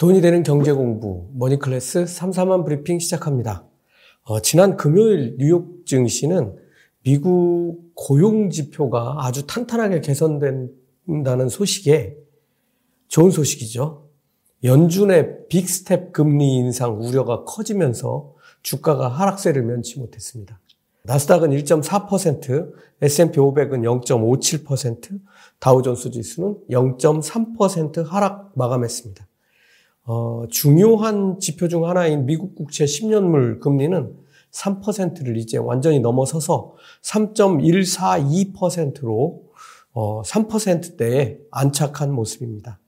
돈이 되는 경제 공부 머니클래스 3사만 브리핑 시작합니다. 어, 지난 금요일 뉴욕 증시는 미국 고용 지표가 아주 탄탄하게 개선된다는 소식에 좋은 소식이죠. 연준의 빅스텝 금리 인상 우려가 커지면서 주가가 하락세를 면치 못했습니다. 나스닥은 1.4%, S&P 500은 0.57%, 다우존스 지수는 0.3% 하락 마감했습니다. 어, 중요한 지표 중 하나인 미국 국채 10년물 금리는 3%를 이제 완전히 넘어서서 3.142%로 어, 3%대에 안착한 모습입니다.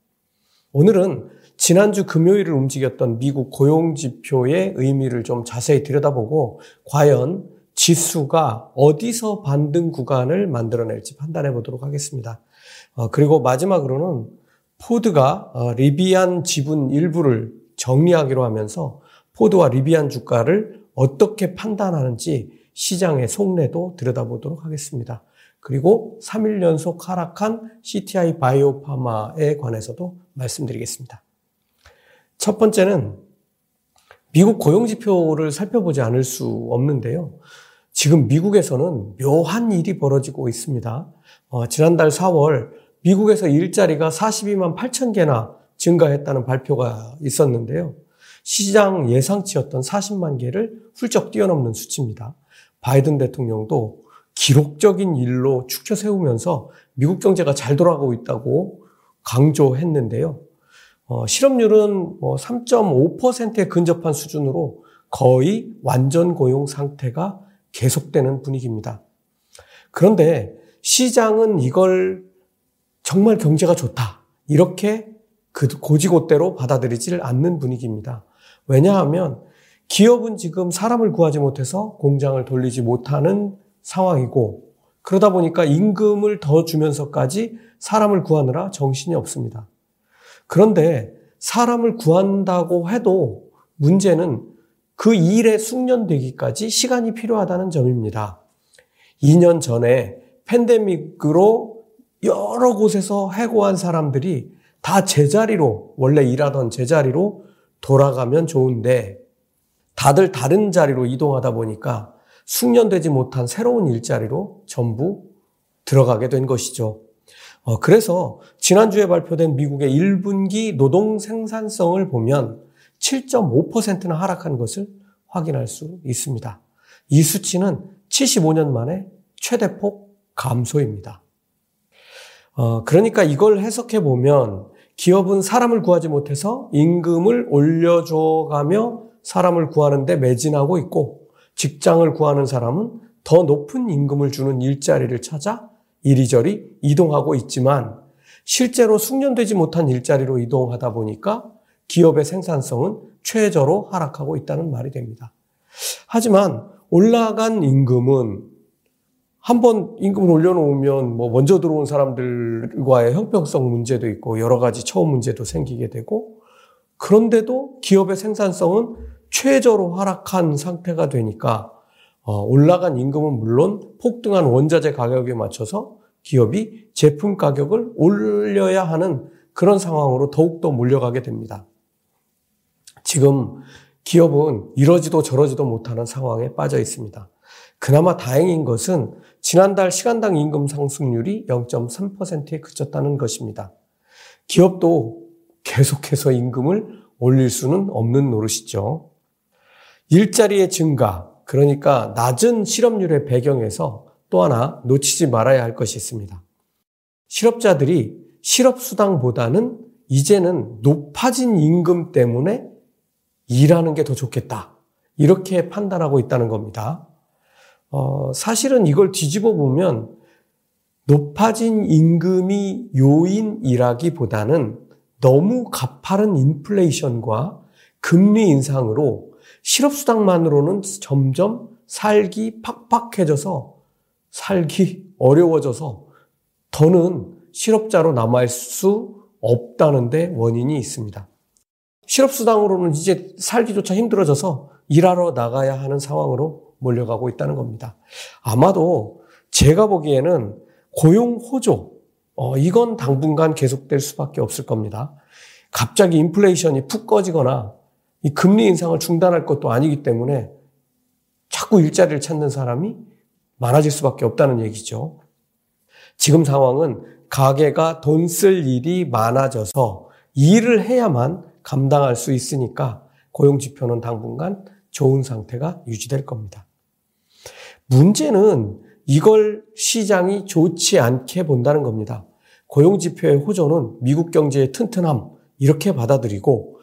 오늘은 지난주 금요일을 움직였던 미국 고용 지표의 의미를 좀 자세히 들여다보고 과연 지수가 어디서 반등 구간을 만들어낼지 판단해 보도록 하겠습니다. 어, 그리고 마지막으로는 포드가 어, 리비안 지분 일부를 정리하기로 하면서 포드와 리비안 주가를 어떻게 판단하는지 시장의 속내도 들여다보도록 하겠습니다. 그리고 3일 연속 하락한 CTI 바이오파마에 관해서도 말씀드리겠습니다. 첫 번째는 미국 고용지표를 살펴보지 않을 수 없는데요. 지금 미국에서는 묘한 일이 벌어지고 있습니다. 어, 지난달 4월 미국에서 일자리가 42만 8천 개나 증가했다는 발표가 있었는데요. 시장 예상치였던 40만 개를 훌쩍 뛰어넘는 수치입니다. 바이든 대통령도 기록적인 일로 축켜 세우면서 미국 경제가 잘 돌아가고 있다고 강조했는데요. 어, 실업률은 뭐 3.5%에 근접한 수준으로 거의 완전 고용 상태가 계속되는 분위기입니다. 그런데 시장은 이걸 정말 경제가 좋다. 이렇게 그 고지고대로 받아들이지를 않는 분위기입니다. 왜냐하면 기업은 지금 사람을 구하지 못해서 공장을 돌리지 못하는 상황이고 그러다 보니까 임금을 더 주면서까지 사람을 구하느라 정신이 없습니다. 그런데 사람을 구한다고 해도 문제는 그 일에 숙련되기까지 시간이 필요하다는 점입니다. 2년 전에 팬데믹으로 여러 곳에서 해고한 사람들이 다 제자리로, 원래 일하던 제자리로 돌아가면 좋은데 다들 다른 자리로 이동하다 보니까 숙련되지 못한 새로운 일자리로 전부 들어가게 된 것이죠. 어, 그래서 지난주에 발표된 미국의 1분기 노동 생산성을 보면 7.5%나 하락한 것을 확인할 수 있습니다. 이 수치는 75년 만에 최대폭 감소입니다. 어, 그러니까 이걸 해석해 보면 기업은 사람을 구하지 못해서 임금을 올려줘가며 사람을 구하는데 매진하고 있고 직장을 구하는 사람은 더 높은 임금을 주는 일자리를 찾아 이리저리 이동하고 있지만 실제로 숙련되지 못한 일자리로 이동하다 보니까 기업의 생산성은 최저로 하락하고 있다는 말이 됩니다. 하지만 올라간 임금은 한번 임금을 올려놓으면 뭐 먼저 들어온 사람들과의 형평성 문제도 있고 여러 가지 처우 문제도 생기게 되고 그런데도 기업의 생산성은 최저로 하락한 상태가 되니까 어, 올라간 임금은 물론 폭등한 원자재 가격에 맞춰서 기업이 제품 가격을 올려야 하는 그런 상황으로 더욱더 몰려가게 됩니다. 지금 기업은 이러지도 저러지도 못하는 상황에 빠져 있습니다. 그나마 다행인 것은 지난달 시간당 임금 상승률이 0.3%에 그쳤다는 것입니다. 기업도 계속해서 임금을 올릴 수는 없는 노릇이죠. 일자리의 증가, 그러니까 낮은 실업률의 배경에서 또 하나 놓치지 말아야 할 것이 있습니다. 실업자들이 실업수당보다는 이제는 높아진 임금 때문에 일하는 게 더 좋겠다. 이렇게 판단하고 있다는 겁니다. 어, 사실은 이걸 뒤집어 보면 높아진 임금이 요인이라기보다는 너무 가파른 인플레이션과 금리 인상으로 실업수당만으로는 점점 살기 팍팍해져서 살기 어려워져서 더는 실업자로 남아있을 수 없다는데 원인이 있습니다. 실업수당으로는 이제 살기조차 힘들어져서 일하러 나가야 하는 상황으로 몰려가고 있다는 겁니다. 아마도 제가 보기에는 고용 호조, 어, 이건 당분간 계속될 수밖에 없을 겁니다. 갑자기 인플레이션이 푹 꺼지거나 이 금리 인상을 중단할 것도 아니기 때문에 자꾸 일자리를 찾는 사람이 많아질 수밖에 없다는 얘기죠. 지금 상황은 가게가 돈 쓸 일이 많아져서 일을 해야만 감당할 수 있으니까 고용 지표는 당분간 좋은 상태가 유지될 겁니다. 문제는 이걸 시장이 좋지 않게 본다는 겁니다. 고용 지표의 호조는 미국 경제의 튼튼함, 이렇게 받아들이고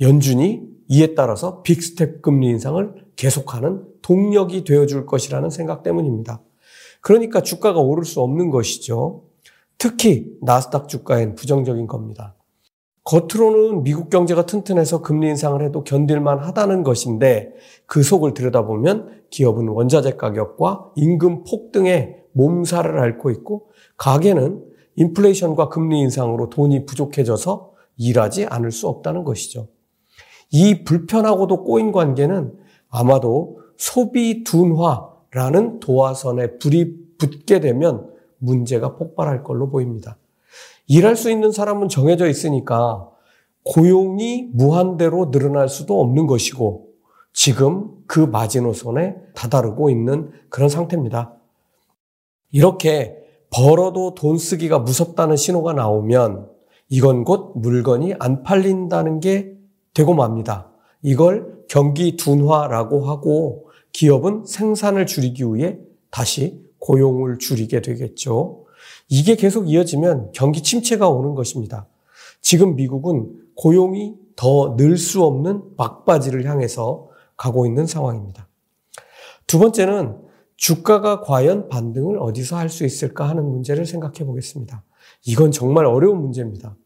연준이 이에 따라서 빅스텝 금리 인상을 계속하는 동력이 되어줄 것이라는 생각 때문입니다. 그러니까 주가가 오를 수 없는 것이죠. 특히 나스닥 주가엔 부정적인 겁니다. 겉으로는 미국 경제가 튼튼해서 금리 인상을 해도 견딜만 하다는 것인데 그 속을 들여다보면 기업은 원자재 가격과 임금 폭등에 몸살을 앓고 있고 가게는 인플레이션과 금리 인상으로 돈이 부족해져서 일하지 않을 수 없다는 것이죠. 이 불편하고도 꼬인 관계는 아마도 소비 둔화라는 도화선에 불이 붙게 되면 문제가 폭발할 걸로 보입니다. 일할 수 있는 사람은 정해져 있으니까 고용이 무한대로 늘어날 수도 없는 것이고 지금 그 마지노선에 다다르고 있는 그런 상태입니다. 이렇게 벌어도 돈 쓰기가 무섭다는 신호가 나오면 이건 곧 물건이 안 팔린다는 게 되고 맙니다. 이걸 경기 둔화라고 하고 기업은 생산을 줄이기 위해 다시 고용을 줄이게 되겠죠. 이게 계속 이어지면 경기 침체가 오는 것입니다. 지금 미국은 고용이 더 늘 수 없는 막바지를 향해서 가고 있는 상황입니다. 두 번째는 주가가 과연 반등을 어디서 할 수 있을까 하는 문제를 생각해 보겠습니다. 이건 정말 어려운 문제입니다.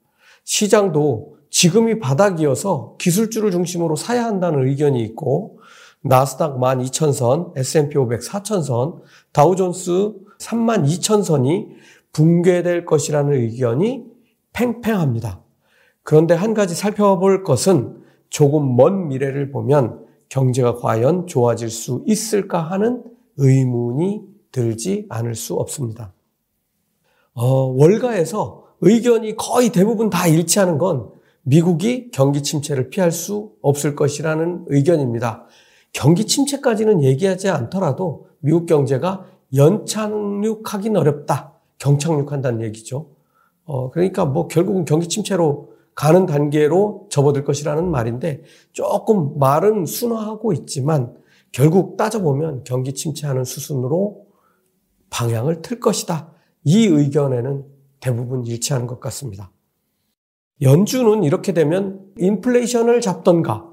시장도 지금이 바닥이어서 기술주를 중심으로 사야 한다는 의견이 있고 나스닥 12,000선, S&P 500 4,000선, 다우존스 32,000선이 붕괴될 것이라는 의견이 팽팽합니다. 그런데 한 가지 살펴볼 것은 조금 먼 미래를 보면 경제가 과연 좋아질 수 있을까 하는 의문이 들지 않을 수 없습니다. 어, 월가에서 의견이 거의 대부분 다 일치하는 건 미국이 경기 침체를 피할 수 없을 것이라는 의견입니다. 경기 침체까지는 얘기하지 않더라도 미국 경제가 연착륙하긴 어렵다. 경착륙한다는 얘기죠. 어, 그러니까 뭐 결국은 경기 침체로 가는 단계로 접어들 것이라는 말인데 조금 말은 순화하고 있지만 결국 따져보면 경기 침체하는 수순으로 방향을 틀 것이다. 이 의견에는 대부분 일치하는 것 같습니다. 연준은 이렇게 되면 인플레이션을 잡던가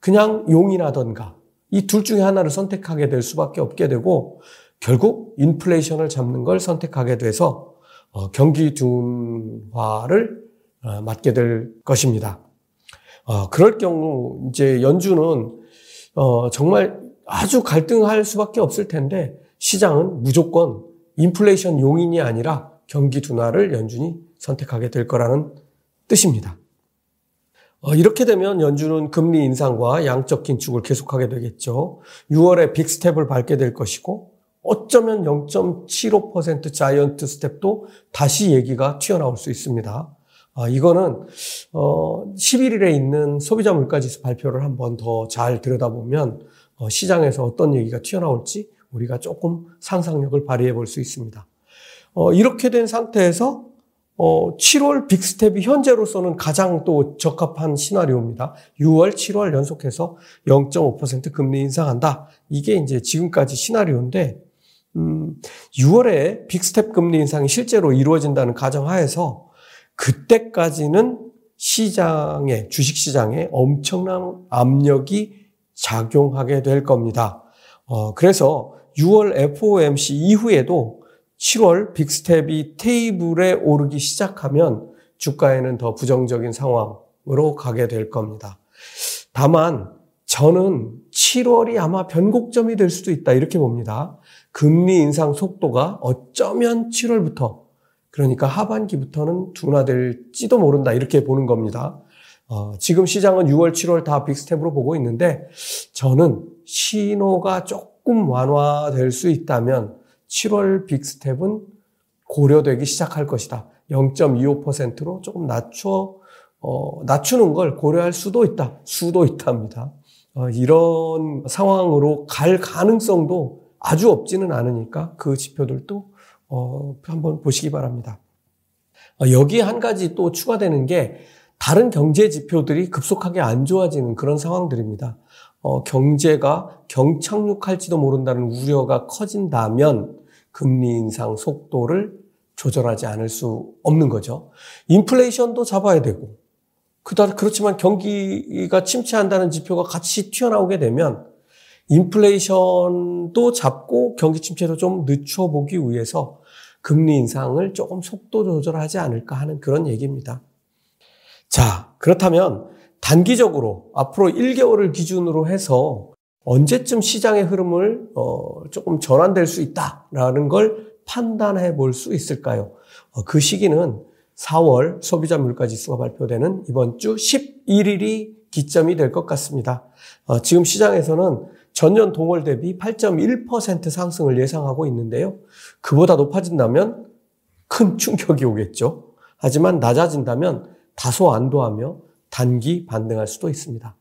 그냥 용인하던가 이 둘 중에 하나를 선택하게 될 수밖에 없게 되고 결국 인플레이션을 잡는 걸 선택하게 돼서 어, 경기 둔화를 어, 맞게 될 것입니다. 어, 그럴 경우 이제 연준은 정말 아주 갈등할 수밖에 없을 텐데 시장은 무조건 인플레이션 용인이 아니라 경기 둔화를 연준이 선택하게 될 거라는 뜻입니다. 어, 이렇게 되면 연준은 금리 인상과 양적 긴축을 계속하게 되겠죠. 6월에 빅스텝을 밟게 될 것이고 어쩌면 0.75% 자이언트 스텝도 다시 얘기가 튀어나올 수 있습니다. 아, 이거는 어, 11일에 있는 소비자 물가지수 발표를 한번 더 잘 들여다보면 어, 시장에서 어떤 얘기가 튀어나올지 우리가 조금 상상력을 발휘해 볼 수 있습니다. 어, 이렇게 된 상태에서 어, 7월 빅스텝이 현재로서는 가장 또 적합한 시나리오입니다. 6월, 7월 연속해서 0.5% 금리 인상한다. 이게 이제 지금까지 시나리오인데, 음, 6월에 빅스텝 금리 인상이 실제로 이루어진다는 가정하에서 그때까지는 시장에, 주식 시장에 엄청난 압력이 작용하게 될 겁니다. 어, 그래서 6월 FOMC 이후에도 7월 빅스텝이 테이블에 오르기 시작하면 주가에는 더 부정적인 상황으로 가게 될 겁니다. 다만 저는 7월이 아마 변곡점이 될 수도 있다 이렇게 봅니다. 금리 인상 속도가 어쩌면 7월부터 그러니까 하반기부터는 둔화될지도 모른다 이렇게 보는 겁니다. 어, 지금 시장은 6월, 7월 다 빅스텝으로 보고 있는데 저는 신호가 조금 완화될 수 있다면 7월 빅스텝은 고려되기 시작할 것이다. 0.25%로 조금 낮춰 어, 낮추는 걸 고려할 수도 있다. 수도 있답니다. 어, 이런 상황으로 갈 가능성도 아주 없지는 않으니까 그 지표들도 어, 한번 보시기 바랍니다. 어, 여기에 한 가지 또 추가되는 게 다른 경제 지표들이 급속하게 안 좋아지는 그런 상황들입니다. 어, 경제가 경착륙할지도 모른다는 우려가 커진다면 금리 인상 속도를 조절하지 않을 수 없는 거죠. 인플레이션도 잡아야 되고, 그다 그렇지만 경기가 침체한다는 지표가 같이 튀어나오게 되면 인플레이션도 잡고 경기 침체도 좀 늦춰보기 위해서 금리 인상을 조금 속도 조절하지 않을까 하는 그런 얘기입니다. 자, 그렇다면 단기적으로 앞으로 1개월을 기준으로 해서 언제쯤 시장의 흐름을 어, 조금 전환될 수 있다라는 걸 판단해 볼 수 있을까요? 어, 그 시기는 4월 소비자 물가 지수가 발표되는 이번 주 11일이 기점이 될 것 같습니다. 어, 지금 시장에서는 전년 동월 대비 8.1% 상승을 예상하고 있는데요. 그보다 높아진다면 큰 충격이 오겠죠. 하지만 낮아진다면 다소 안도하며 단기 반등할 수도 있습니다.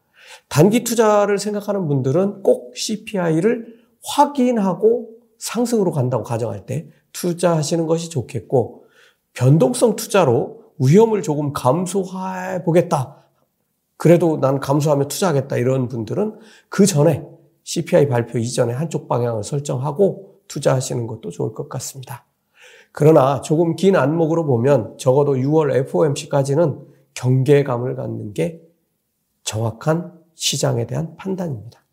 단기 투자를 생각하는 분들은 꼭 CPI를 확인하고 상승으로 간다고 가정할 때 투자하시는 것이 좋겠고 변동성 투자로 위험을 조금 감소해 보겠다. 그래도 난 감소하며 투자하겠다 이런 분들은 그 전에 CPI 발표 이전에 한쪽 방향을 설정하고 투자하시는 것도 좋을 것 같습니다. 그러나 조금 긴 안목으로 보면 적어도 6월 FOMC까지는 경계감을 갖는 게 정확한 시장에 대한 판단입니다.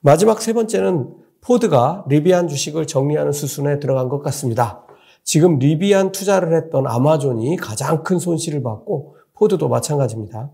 마지막 세 번째는 포드가 리비안 주식을 정리하는 수순에 들어간 것 같습니다. 지금 리비안 투자를 했던 아마존이 가장 큰 손실을 받고 포드도 마찬가지입니다.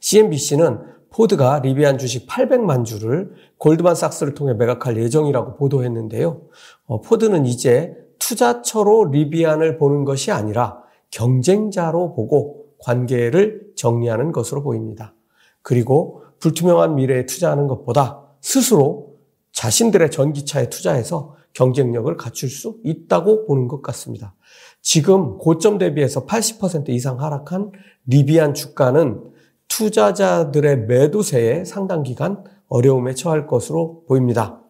CNBC는 포드가 리비안 주식 800만 주를 골드만삭스를 통해 매각할 예정이라고 보도했는데요. 어, 포드는 이제 투자처로 리비안을 보는 것이 아니라 경쟁자로 보고 관계를 정리하는 것으로 보입니다. 그리고 불투명한 미래에 투자하는 것보다 스스로 자신들의 전기차에 투자해서 경쟁력을 갖출 수 있다고 보는 것 같습니다. 지금 고점 대비해서 80% 이상 하락한 리비안 주가는 투자자들의 매도세에 상당 기간 어려움에 처할 것으로 보입니다.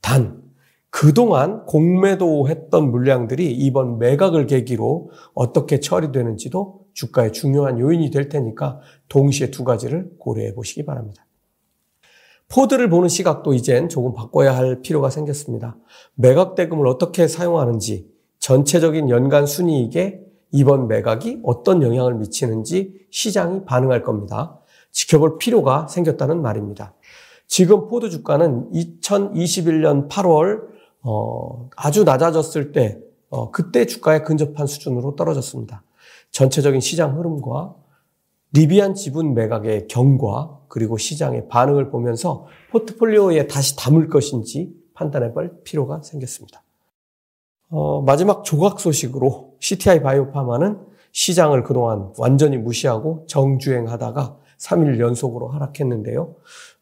단, 그동안 공매도했던 물량들이 이번 매각을 계기로 어떻게 처리되는지도 주가의 중요한 요인이 될 테니까 동시에 두 가지를 고려해 보시기 바랍니다. 포드를 보는 시각도 이젠 조금 바꿔야 할 필요가 생겼습니다. 매각 대금을 어떻게 사용하는지, 전체적인 연간 순이익에 이번 매각이 어떤 영향을 미치는지 시장이 반응할 겁니다. 지켜볼 필요가 생겼다는 말입니다. 지금 포드 주가는 2021년 8월 어, 아주 낮아졌을 때 어, 그때 주가에 근접한 수준으로 떨어졌습니다. 전체적인 시장 흐름과 리비안 지분 매각의 경과 그리고 시장의 반응을 보면서 포트폴리오에 다시 담을 것인지 판단해 볼 필요가 생겼습니다. 어, 마지막 조각 소식으로 CTI 바이오파마는 시장을 그동안 완전히 무시하고 정주행하다가 3일 연속으로 하락했는데요.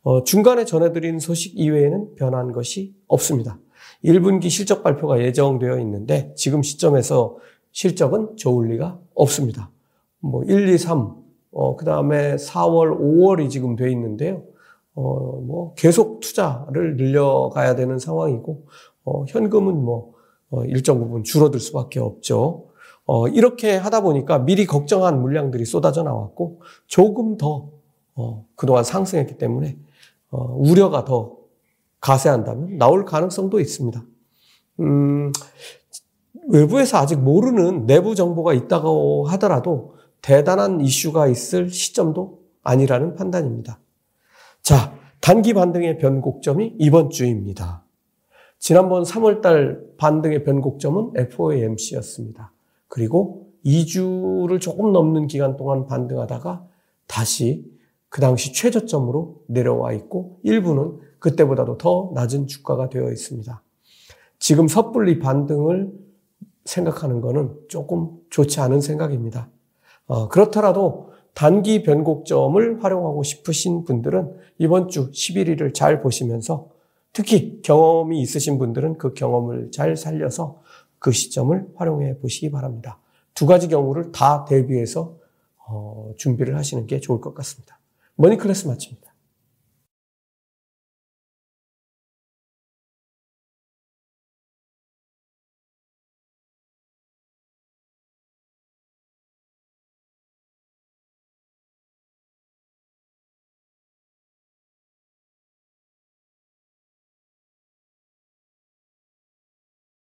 어, 중간에 전해드린 소식 이외에는 변한 것이 없습니다. 1분기 실적 발표가 예정되어 있는데 지금 시점에서 실적은 좋을 리가 없습니다. 뭐 1, 2, 3, 어, 그 다음에 4월, 5월이 지금 돼 있는데요. 어, 뭐 계속 투자를 늘려가야 되는 상황이고 어, 현금은 뭐 어, 일정 부분 줄어들 수밖에 없죠. 어, 이렇게 하다 보니까 미리 걱정한 물량들이 쏟아져 나왔고 조금 더 어, 그동안 상승했기 때문에 어, 우려가 더 가세한다면 나올 가능성도 있습니다. 음, 외부에서 아직 모르는 내부 정보가 있다고 하더라도 대단한 이슈가 있을 시점도 아니라는 판단입니다. 자, 단기 반등의 변곡점이 이번 주입니다. 지난번 3월달 반등의 변곡점은 FOMC였습니다. 그리고 2주를 조금 넘는 기간 동안 반등하다가 다시 그 당시 최저점으로 내려와 있고 일부는 그때보다도 더 낮은 주가가 되어 있습니다. 지금 섣불리 반등을 생각하는 것은 조금 좋지 않은 생각입니다. 어, 그렇더라도 단기 변곡점을 활용하고 싶으신 분들은 이번 주 11일을 잘 보시면서 특히 경험이 있으신 분들은 그 경험을 잘 살려서 그 시점을 활용해 보시기 바랍니다. 두 가지 경우를 다 대비해서 어, 준비를 하시는 게 좋을 것 같습니다. 머니클래스 마칩니다.